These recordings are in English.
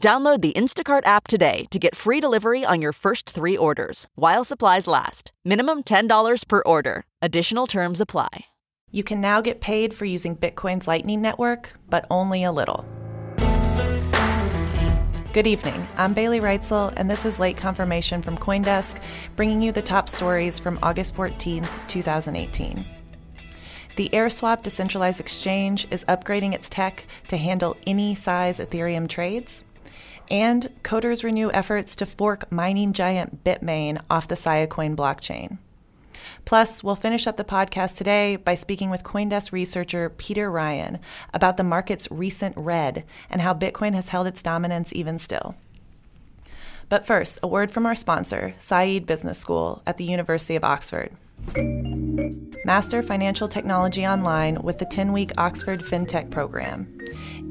Download the Instacart app today to get free delivery on your first three orders while supplies last. Minimum $10 per order. Additional terms apply. You can now get paid for using Bitcoin's Lightning Network, but only a little. Good evening. I'm Bailey Reutzel, and this is Late Confirmation from Coindesk, bringing you the top stories from August 14th, 2018. The AirSwap decentralized exchange is upgrading its tech to handle any size Ethereum trades and coders renew efforts to fork mining giant Bitmain off the Siacoin blockchain. Plus, we'll finish up the podcast today by speaking with Coindesk researcher Peter Ryan about the market's recent red and how Bitcoin has held its dominance even still. But first, a word from our sponsor, Said Business School at the University of Oxford. Master Financial Technology Online with the 10 week Oxford FinTech program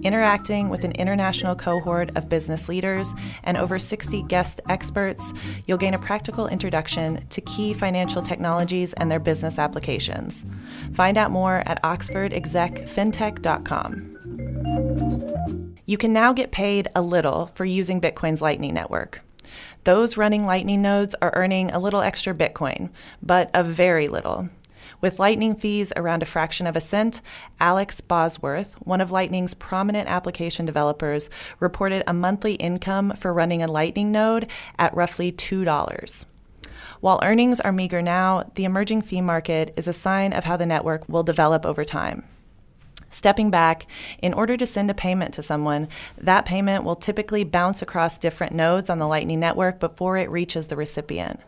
interacting with an international cohort of business leaders and over 60 guest experts, you'll gain a practical introduction to key financial technologies and their business applications. Find out more at oxfordexecfintech.com. You can now get paid a little for using Bitcoin's Lightning Network. Those running Lightning nodes are earning a little extra Bitcoin, but a very little. With Lightning fees around a fraction of a cent, Alex Bosworth, one of Lightning's prominent application developers, reported a monthly income for running a Lightning node at roughly $2. While earnings are meager now, the emerging fee market is a sign of how the network will develop over time. Stepping back, in order to send a payment to someone, that payment will typically bounce across different nodes on the Lightning Network before it reaches the recipient.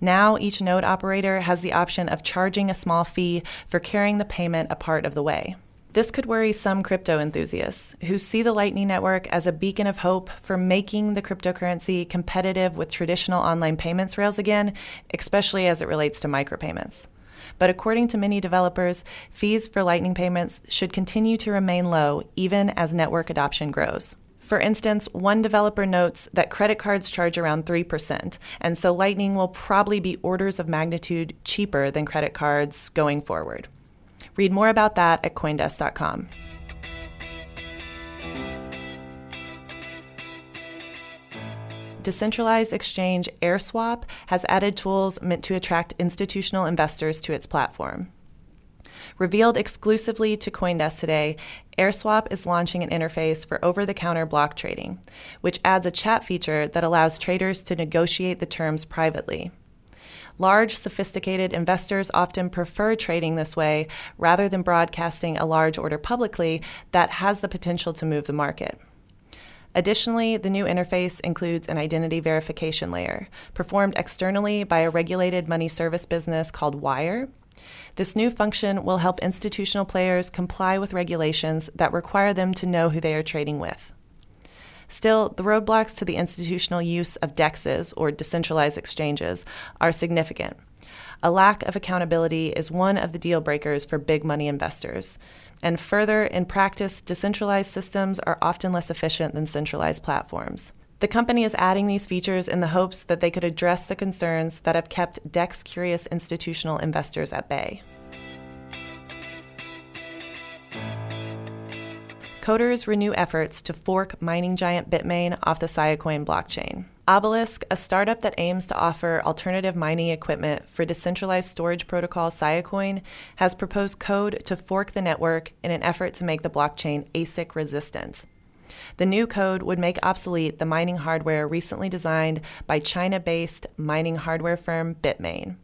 Now, each node operator has the option of charging a small fee for carrying the payment a part of the way. This could worry some crypto enthusiasts who see the Lightning Network as a beacon of hope for making the cryptocurrency competitive with traditional online payments rails again, especially as it relates to micropayments. But according to many developers, fees for Lightning payments should continue to remain low even as network adoption grows. For instance, one developer notes that credit cards charge around 3%, and so Lightning will probably be orders of magnitude cheaper than credit cards going forward. Read more about that at Coindesk.com. Decentralized exchange AirSwap has added tools meant to attract institutional investors to its platform. Revealed exclusively to Coindesk today, AirSwap is launching an interface for over the counter block trading, which adds a chat feature that allows traders to negotiate the terms privately. Large, sophisticated investors often prefer trading this way rather than broadcasting a large order publicly that has the potential to move the market. Additionally, the new interface includes an identity verification layer, performed externally by a regulated money service business called Wyre this new function will help institutional players comply with regulations that require them to know who they are trading with. Still, the roadblocks to the institutional use of DEXs, or decentralized exchanges, are significant. A lack of accountability is one of the deal breakers for big money investors. And further, in practice, decentralized systems are often less efficient than centralized platforms. The company is adding these features in the hopes that they could address the concerns that have kept DEX curious institutional investors at bay. Coders renew efforts to fork mining giant Bitmain off the Siacoin blockchain. Obelisk, a startup that aims to offer alternative mining equipment for decentralized storage protocol Siacoin, has proposed code to fork the network in an effort to make the blockchain ASIC resistant. The new code would make obsolete the mining hardware recently designed by China based mining hardware firm Bitmain.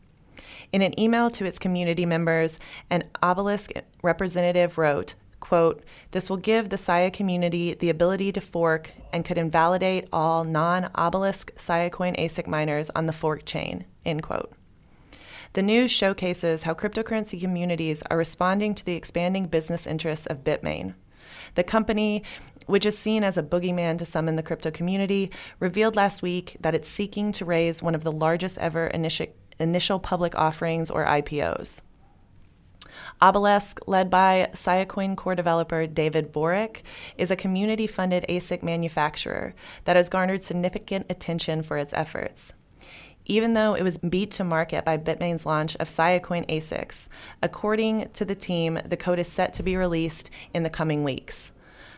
In an email to its community members, an Obelisk representative wrote, quote, This will give the Sia community the ability to fork and could invalidate all non obelisk Siacoin ASIC miners on the fork chain, end quote. The news showcases how cryptocurrency communities are responding to the expanding business interests of Bitmain. The company, which is seen as a boogeyman to some in the crypto community, revealed last week that it's seeking to raise one of the largest ever initi- initial public offerings or IPOs. Obelisk, led by Siacoin core developer David Vorick, is a community funded ASIC manufacturer that has garnered significant attention for its efforts. Even though it was beat to market by Bitmain's launch of Siacoin ASICs, according to the team, the code is set to be released in the coming weeks.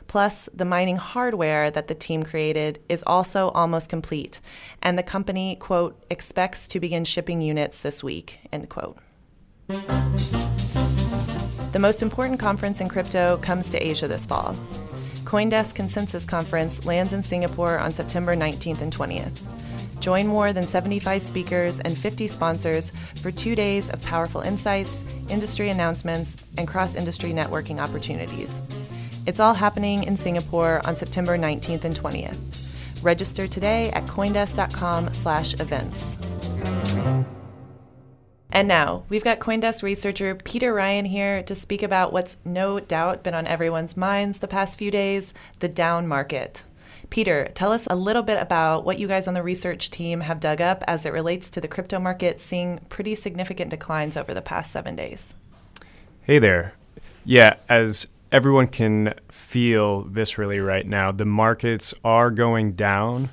Plus, the mining hardware that the team created is also almost complete, and the company, quote, expects to begin shipping units this week, end quote. The most important conference in crypto comes to Asia this fall. Coindesk Consensus Conference lands in Singapore on September 19th and 20th. Join more than 75 speakers and 50 sponsors for two days of powerful insights, industry announcements, and cross industry networking opportunities. It's all happening in Singapore on September 19th and 20th. Register today at coindesk.com/events. And now, we've got Coindesk researcher Peter Ryan here to speak about what's no doubt been on everyone's minds the past few days the down market. Peter, tell us a little bit about what you guys on the research team have dug up as it relates to the crypto market seeing pretty significant declines over the past seven days. Hey there. Yeah, as everyone can feel viscerally right now, the markets are going down.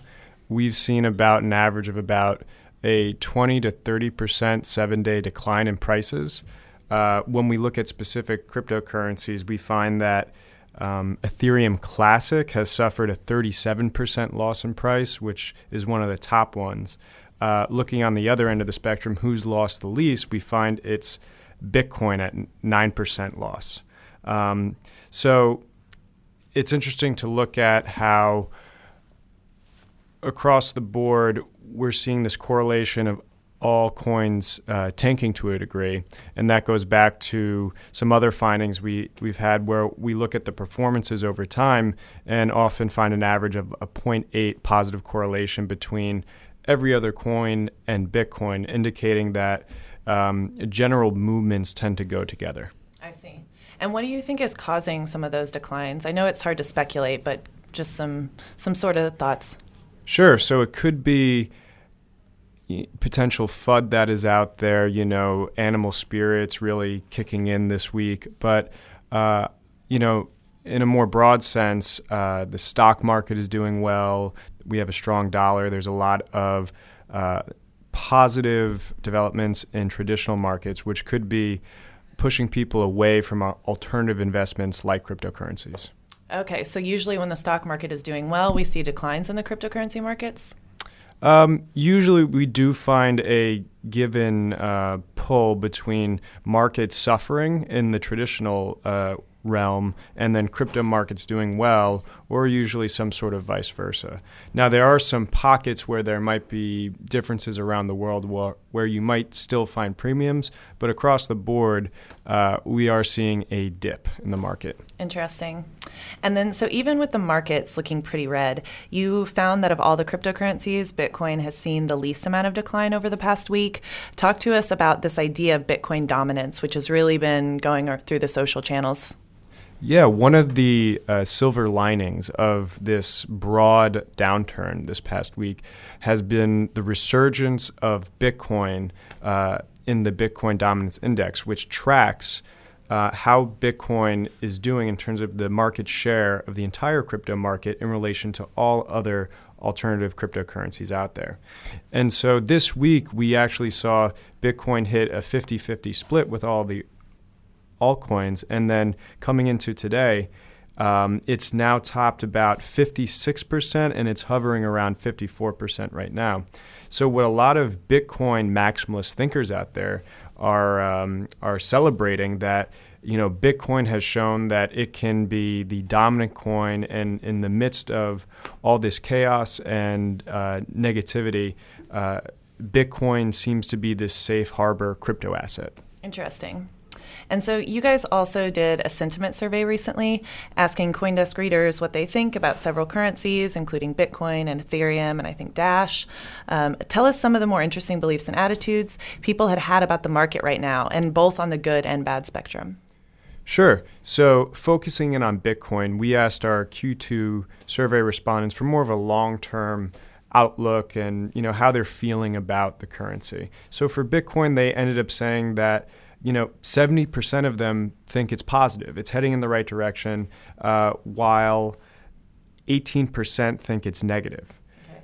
We've seen about an average of about a 20 to 30 percent seven day decline in prices. Uh, when we look at specific cryptocurrencies, we find that um, Ethereum Classic has suffered a 37% loss in price, which is one of the top ones. Uh, looking on the other end of the spectrum, who's lost the least, we find it's Bitcoin at 9% loss. Um, so it's interesting to look at how across the board we're seeing this correlation of all coins uh, tanking to a degree, and that goes back to some other findings we we've had where we look at the performances over time and often find an average of a 0.8 positive correlation between every other coin and Bitcoin, indicating that um, general movements tend to go together. I see. And what do you think is causing some of those declines? I know it's hard to speculate, but just some some sort of thoughts. Sure. So it could be potential FUD that is out there, you know, animal spirits really kicking in this week. But, uh, you know, in a more broad sense, uh, the stock market is doing well. We have a strong dollar. There's a lot of uh, positive developments in traditional markets, which could be pushing people away from alternative investments like cryptocurrencies. Okay, so usually when the stock market is doing well, we see declines in the cryptocurrency markets? Um, usually, we do find a given uh, pull between markets suffering in the traditional uh, realm and then crypto markets doing well, or usually some sort of vice versa. Now, there are some pockets where there might be differences around the world where, where you might still find premiums, but across the board, uh, we are seeing a dip in the market. Interesting. And then, so even with the markets looking pretty red, you found that of all the cryptocurrencies, Bitcoin has seen the least amount of decline over the past week. Talk to us about this idea of Bitcoin dominance, which has really been going through the social channels. Yeah, one of the uh, silver linings of this broad downturn this past week has been the resurgence of Bitcoin uh, in the Bitcoin Dominance Index, which tracks uh, how Bitcoin is doing in terms of the market share of the entire crypto market in relation to all other alternative cryptocurrencies out there. And so this week, we actually saw Bitcoin hit a 50 50 split with all the altcoins. And then coming into today, Um, it's now topped about 56%, and it's hovering around 54% right now. So, what a lot of Bitcoin maximalist thinkers out there are um, are celebrating that you know Bitcoin has shown that it can be the dominant coin, and in the midst of all this chaos and uh, negativity, uh, Bitcoin seems to be this safe harbor crypto asset. Interesting. And so you guys also did a sentiment survey recently asking Coindesk readers what they think about several currencies, including Bitcoin and Ethereum and I think Dash. Um, tell us some of the more interesting beliefs and attitudes people had had about the market right now, and both on the good and bad spectrum. Sure. So, focusing in on Bitcoin, we asked our Q2 survey respondents for more of a long term outlook and you know how they're feeling about the currency. So for Bitcoin, they ended up saying that you know, 70% of them think it's positive. It's heading in the right direction, uh, while 18% think it's negative. Okay.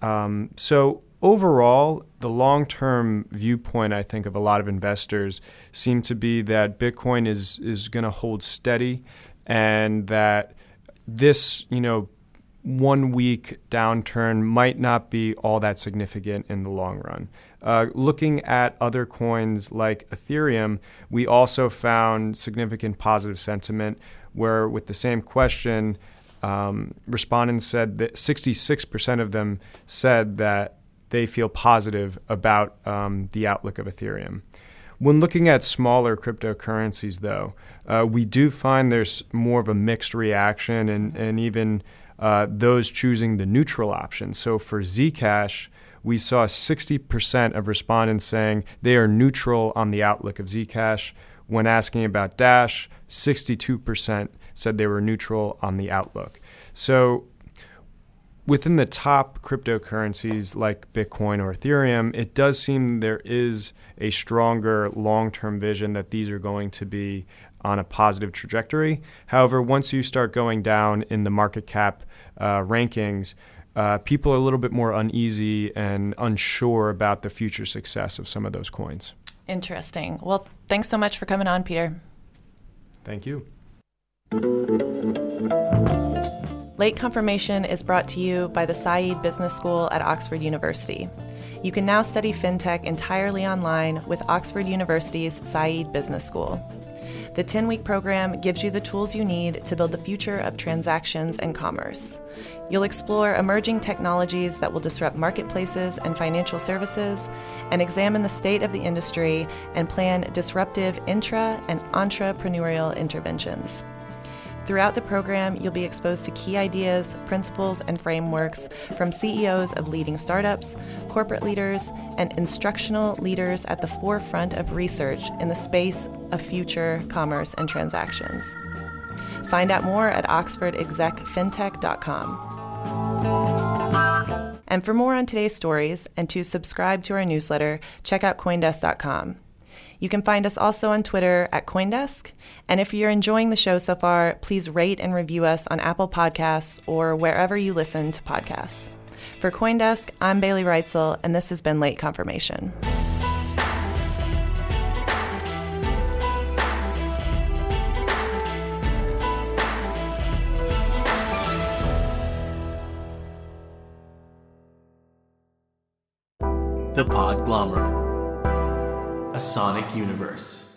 Um, so overall, the long-term viewpoint, I think, of a lot of investors seem to be that Bitcoin is is going to hold steady, and that this, you know, one week downturn might not be all that significant in the long run. Uh, looking at other coins like Ethereum, we also found significant positive sentiment where, with the same question, um, respondents said that 66% of them said that they feel positive about um, the outlook of Ethereum. When looking at smaller cryptocurrencies, though, uh, we do find there's more of a mixed reaction and, and even uh, those choosing the neutral option. So for Zcash, we saw 60% of respondents saying they are neutral on the outlook of Zcash. When asking about Dash, 62% said they were neutral on the outlook. So within the top cryptocurrencies like Bitcoin or Ethereum, it does seem there is a stronger long term vision that these are going to be on a positive trajectory. However, once you start going down in the market cap uh, rankings, uh, people are a little bit more uneasy and unsure about the future success of some of those coins. Interesting. Well, thanks so much for coming on, Peter. Thank you. Late Confirmation is brought to you by the Said Business School at Oxford University. You can now study fintech entirely online with Oxford University's Said Business School. The 10 week program gives you the tools you need to build the future of transactions and commerce. You'll explore emerging technologies that will disrupt marketplaces and financial services, and examine the state of the industry and plan disruptive intra and entrepreneurial interventions. Throughout the program, you'll be exposed to key ideas, principles, and frameworks from CEOs of leading startups, corporate leaders, and instructional leaders at the forefront of research in the space of future commerce and transactions. Find out more at oxfordexecfintech.com. And for more on today's stories and to subscribe to our newsletter, check out Coindesk.com. You can find us also on Twitter at Coindesk. And if you're enjoying the show so far, please rate and review us on Apple Podcasts or wherever you listen to podcasts. For Coindesk, I'm Bailey Reutzel, and this has been Late Confirmation. The Podglomerate Sonic Universe.